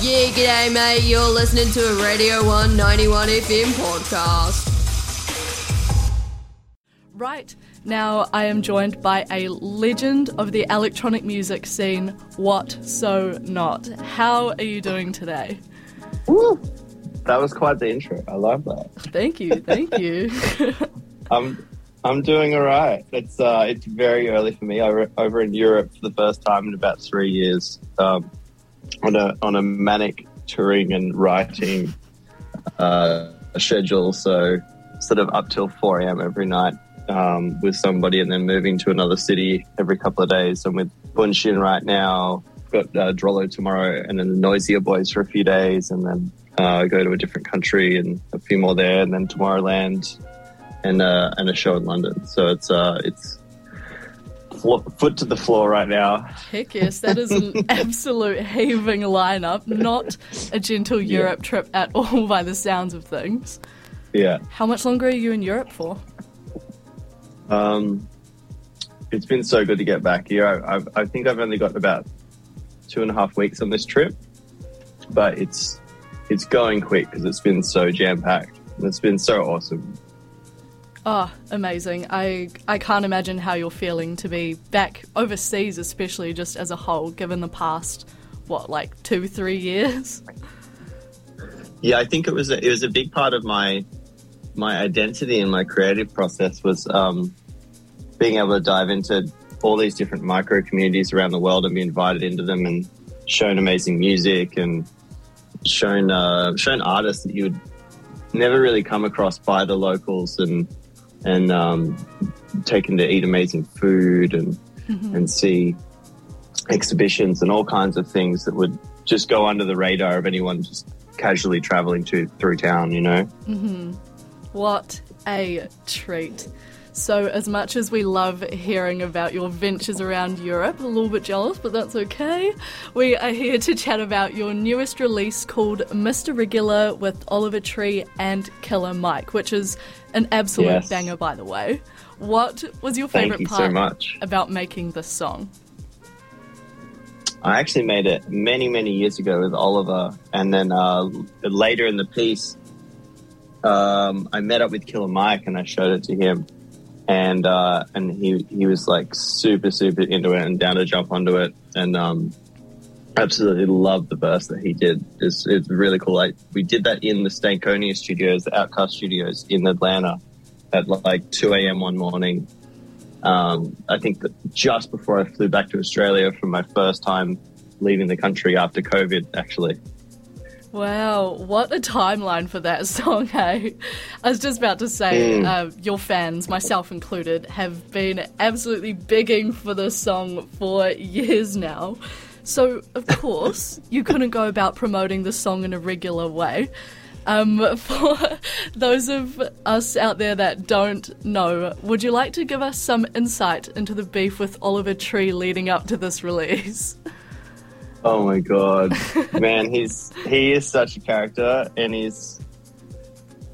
Yeah, g'day, mate. You're listening to a Radio 191 FM podcast. Right, now I am joined by a legend of the electronic music scene, What So Not. How are you doing today? Woo! That was quite the intro. I love that. Thank you, thank you. I'm I'm doing all right. It's uh, it's very early for me. Over over in Europe for the first time in about three years, um, on a on a manic touring and writing uh, schedule. So sort of up till four a.m. every night um, with somebody, and then moving to another city every couple of days. I'm with Bunshin right now. Got uh, Droeloe tomorrow, and then the Noisia Boys for a few days, and then uh, go to a different country and a few more there, and then Tomorrowland and uh, and a show in London. So it's uh, it's flo- foot to the floor right now. Heck yes, that is an absolute heaving lineup, not a gentle Europe trip at all by the sounds of things. Yeah. How much longer are you in Europe for? Um, it's been so good to get back here. I, I've, I think I've only got about two and a half weeks on this trip, but it's it's going quick because it's been so jam packed. It's been so awesome. Oh, amazing. I I can't imagine how you're feeling to be back overseas, especially just as a whole, given the past what, like two, three years? Yeah, I think it was a, it was a big part of my my identity and my creative process was um, being able to dive into all these different micro communities around the world and be invited into them and shown amazing music and shown uh, shown artists that you would never really come across by the locals and and um, taken to eat amazing food and and see exhibitions and all kinds of things that would just go under the radar of anyone just casually traveling to through town. You know. What a treat. So, as much as we love hearing about your ventures around Europe, a little bit jealous, but that's okay. We are here to chat about your newest release called Mr. Regular with Oliver Tree and Killer Mike, which is an absolute Yes. banger, by the way. What was your Thank favourite you so part much. about making this song? I actually made it many, many years ago with Oliver, and then uh, later in the piece, um, I met up with Killer Mike and I showed it to him, and uh, and he he was like super, super into it and down to jump onto it, and um, absolutely love the verse that he did. It's it's really cool. Like we did that in the Stankonia studios, the OutKast Studios in Atlanta, at like two a.m. one morning um, I think that just before I flew back to Australia for my first time leaving the country after COVID, actually. Wow, what a timeline for that song, hey? I was just about to say, Mm. uh, your fans, myself included, have been absolutely begging for this song for years now. So, of course, you couldn't go about promoting the song in a regular way. Um, for those of us out there that don't know, would you like to give us some insight into the beef with Oliver Tree leading up to this release? Oh my god, man, he's he is such a character, and he's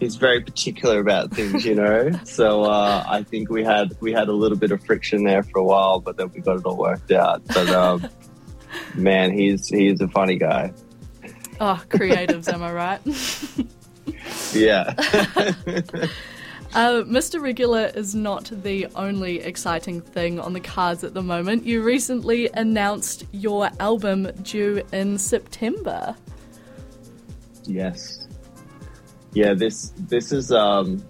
he's very particular about things, you know. So uh, I think we had we had a little bit of friction there for a while, but then we got it all worked out. But um, man, he's he's a funny guy. Oh, creatives, am I right? Yeah. Uh, Mr. Regular is not the only exciting thing on the cards at the moment. You recently announced your album due in September. Yes. Yeah, this this is um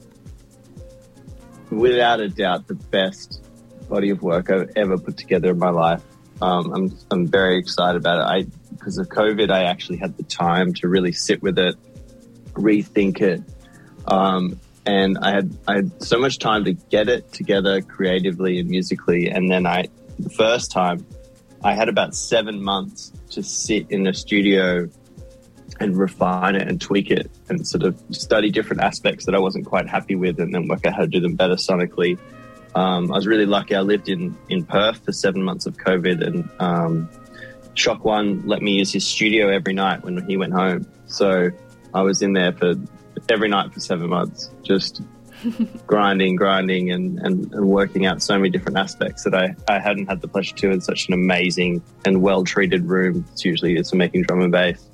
without a doubt the best body of work I've ever put together in my life. Um, I'm I'm very excited about it. I because of COVID, I actually had the time to really sit with it, rethink it, um, and I had I had so much time to get it together creatively and musically. And then I, the first time, I had about seven months to sit in a studio and refine it and tweak it and sort of study different aspects that I wasn't quite happy with and then work out how to do them better sonically. Um, I was really lucky. I lived in, in Perth for seven months of COVID and um, ShockOne let me use his studio every night when he went home. So I was in there for every night for seven months, just grinding, grinding, and, and, and working out so many different aspects that I, I hadn't had the pleasure to in such an amazing and well treated room. It's usually it's for making drum and bass.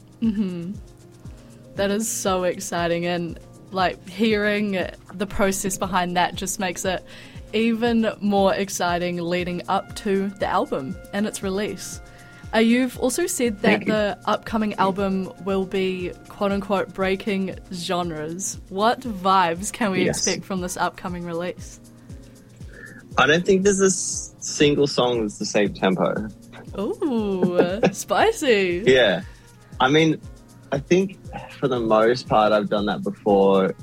That is so exciting, and like hearing the process behind that just makes it even more exciting leading up to the album and its release. Uh, you've also said that the upcoming album will be quote unquote breaking genres. What vibes can we Yes. expect from this upcoming release? I don't think there's a s- single song that's the same tempo. Ooh, spicy. Yeah. I mean, I think for the most part, I've done that before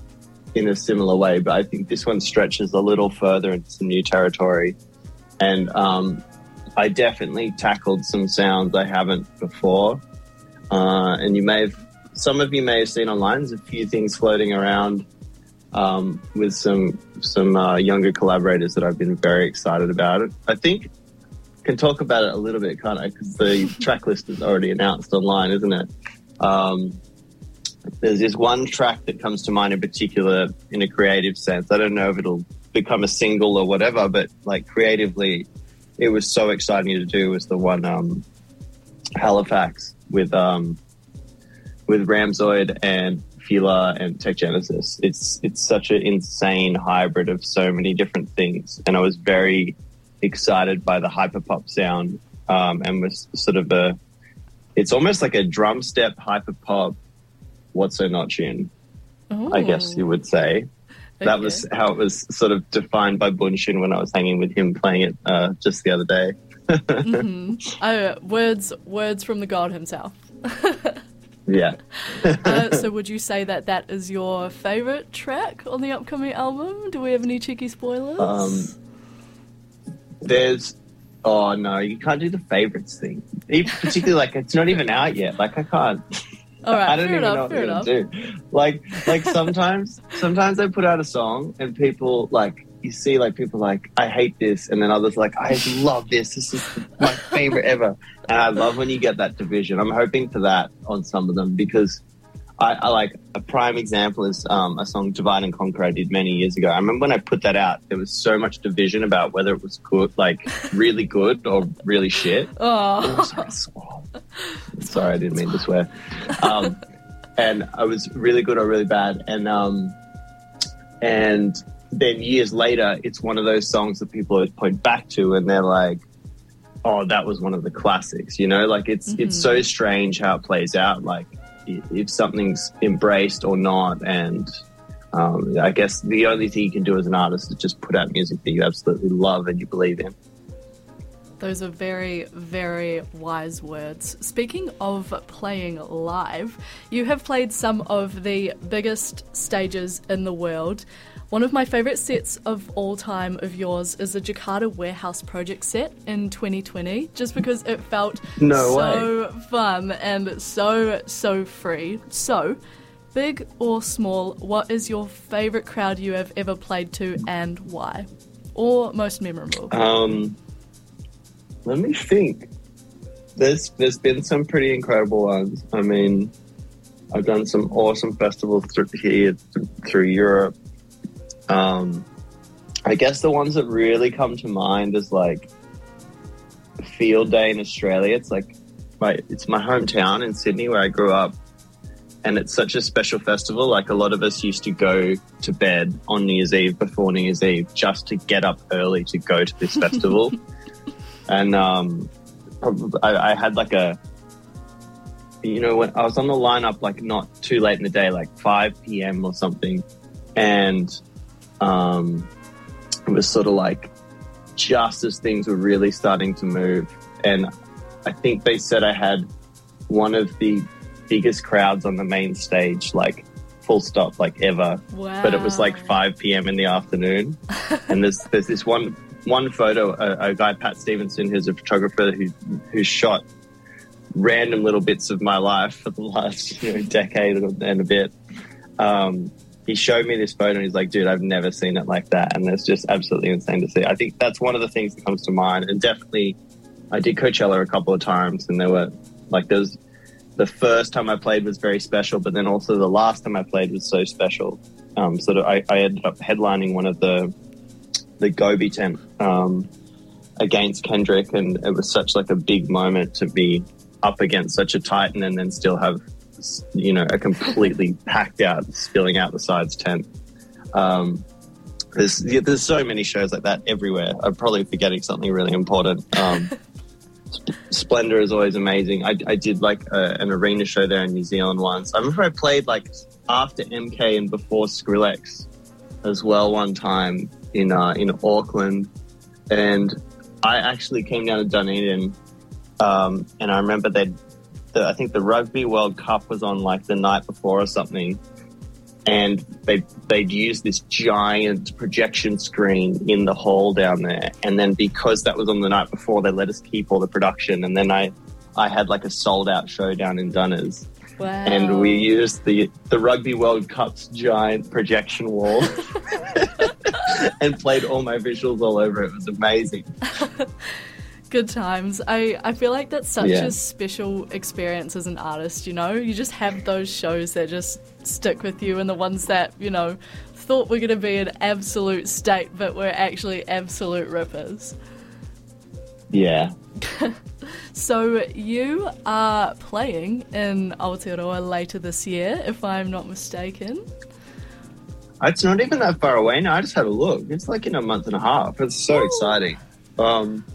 in a similar way, but I think this one stretches a little further into some new territory. And um, I definitely tackled some sounds I haven't before. Uh, and you may have, some of you may have seen online, there's a few things floating around um, with some some uh, younger collaborators that I've been very excited about. I think can talk about it a little bit, can't I? Because the track list is already announced online, isn't it? Um, there's this one track that comes to mind in particular in a creative sense. I don't know if it'll become a single or whatever, but like creatively, it was so exciting to do. Was the one um, Halifax with um, with Ramzoid and Fila and Tech Genesis. It's it's such an insane hybrid of so many different things, and I was very excited by the hyperpop sound um, and was sort of a it's almost like a drum step hyperpop what's so not tune i guess you would say. That was how it was sort of defined by Bunshin when i was hanging with him playing it uh, just the other day. Oh, words, words from the god himself. yeah. Uh, so, would you say that that is your favorite track on the upcoming album? Do we have any cheeky spoilers? Um, there's oh no you can't do the favorites thing. Even, particularly like it's not even out yet. Like i can't All right, I don't even enough, know what they're enough. gonna do. Like, like sometimes, sometimes I put out a song and people like you see like people like I hate this, and then others like I love this. This is my favorite ever, and I love when you get that division. I'm hoping for that on some of them because I, I like a prime example is um, a song "Divide and Conquer" I did many years ago. I remember when I put that out, there was so much division about whether it was good, like really good or really shit. Oh, sorry. Sorry, I didn't mean to swear. Um, and I was really good or really bad. And um, and then years later, it's one of those songs that people always point back to, and they're like, "Oh, that was one of the classics." You know, like it's it's so strange how it plays out. Like if something's embraced or not, and um, I guess the only thing you can do as an artist is just put out music that you absolutely love and you believe in. Those are very, very wise words. Speaking of playing live, you have played some of the biggest stages in the world. One of my favourite sets of all time of yours is the Djakarta Warehouse Project set in 2020, just because it felt No so fun and so, so free. So, big or small, what is your favourite crowd you have ever played to and why? Or most memorable? Um, let me think. There's there's been some pretty incredible ones. I mean, I've done some awesome festivals through here th- through Europe. Um, I guess the ones that really come to mind is like Field Day in Australia. It's like my it's my hometown in Sydney where I grew up, and it's such a special festival. Like a lot of us used to go to bed on New Year's Eve before New Year's Eve just to get up early to go to this festival. And um, I, I had like a, you know, when I was on the lineup, like not too late in the day, like 5 p.m. or something, and um, it was sort of like just as things were really starting to move, and I think they said I had one of the biggest crowds on the main stage, like full stop, like ever Wow. but it was like 5 p.m. in the afternoon. and there's there's this one one photo, a, a guy Pat Stevenson, who's a photographer who who shot random little bits of my life for the last you know, decade and a bit. Um, he showed me this photo and he's like, dude, I've never seen it like that. And it's just absolutely insane to see. I think that's one of the things that comes to mind. And definitely, I did Coachella a couple of times and there were like, there's the first time I played was very special, but then also the last time I played was so special. Um, sort of, I, I ended up headlining one of the the Gobi tent um, against Kendrick, and it was such like a big moment to be up against such a titan and then still have you know a completely packed out, spilling out the sides tent. Um, there's yeah, there's so many shows like that everywhere. I'm probably forgetting something really important. Um, Splendour is always amazing. I, I did like a, an arena show there in New Zealand once. I remember I played like after MK and before Skrillex as well one time in uh, in Auckland, and I actually came down to Dunedin, um, and I remember that the, I think the Rugby World Cup was on like the night before or something, and they they'd used this giant projection screen in the hall down there, and then because that was on the night before, they let us keep all the production, and then I I had like a sold out show down in Dunners. Wow. And we used the the Rugby World Cup's giant projection wall and played all my visuals all over it. It was amazing. Good times. I, I feel like that's such Yeah. a special experience as an artist, you know? You just have those shows that just stick with you and the ones that, you know, thought were going to be an absolute state but were actually absolute rippers. Yeah. So you are playing in Aotearoa later this year, if I'm not mistaken. It's not even that far away now. I just had a look. It's like in a month and a half. It's so Ooh. exciting. Um,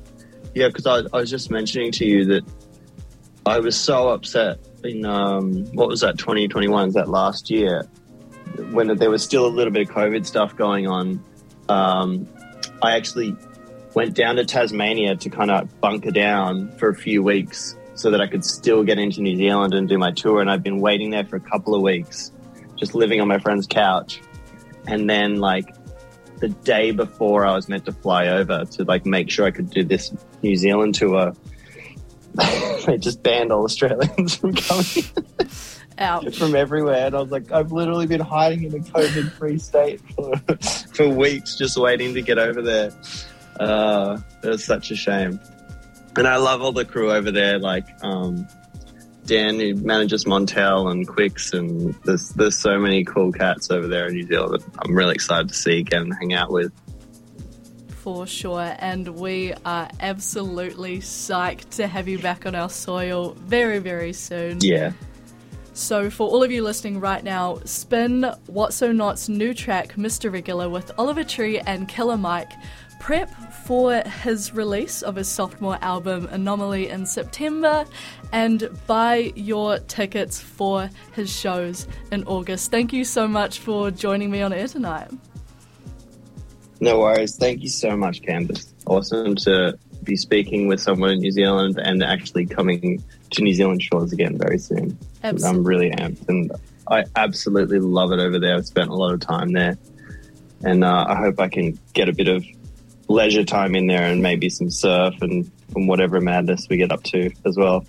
yeah, because I, I was just mentioning to you that I was so upset in um, what was that 2021? Is that last year when there was still a little bit of COVID stuff going on? Um, I actually went down to Tasmania to kind of bunker down for a few weeks so that I could still get into New Zealand and do my tour. And I've been waiting there for a couple of weeks, just living on my friend's couch. And then, like, the day before I was meant to fly over to like make sure I could do this New Zealand tour, they just banned all Australians from coming out from everywhere. And I was like, I've literally been hiding in a COVID free state for, for weeks, just waiting to get over there. Uh, it was such a shame. And I love all the crew over there, like um, Dan, who manages Montel and Quix, and there's there's so many cool cats over there in New Zealand. that I'm really excited to see again and hang out with. For sure, and we are absolutely psyched to have you back on our soil very, very soon. Yeah, So, for all of you listening right now, spin What's So Not's new track, Mr. Regular, with Oliver Tree and Killer Mike. Prep for his release of his sophomore album, Anomaly, in September, and buy your tickets for his shows in August. Thank you so much for joining me on air tonight. no worries. Thank you so much, Candace. Awesome to be speaking with someone in New Zealand and actually coming to New Zealand shores again very soon. Absolutely. I'm really amped, and I absolutely love it over there. I've spent a lot of time there, and uh, I hope I can get a bit of leisure time in there and maybe some surf and, and whatever madness we get up to as well.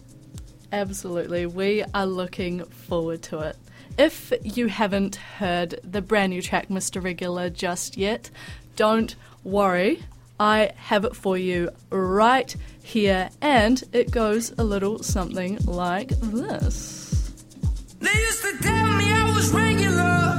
Absolutely. We are looking forward to it. If you haven't heard the brand new track, Mr. Regular, just yet, don't worry. I have it for you right here, and it goes a little something like this. They used to tell me I was regular.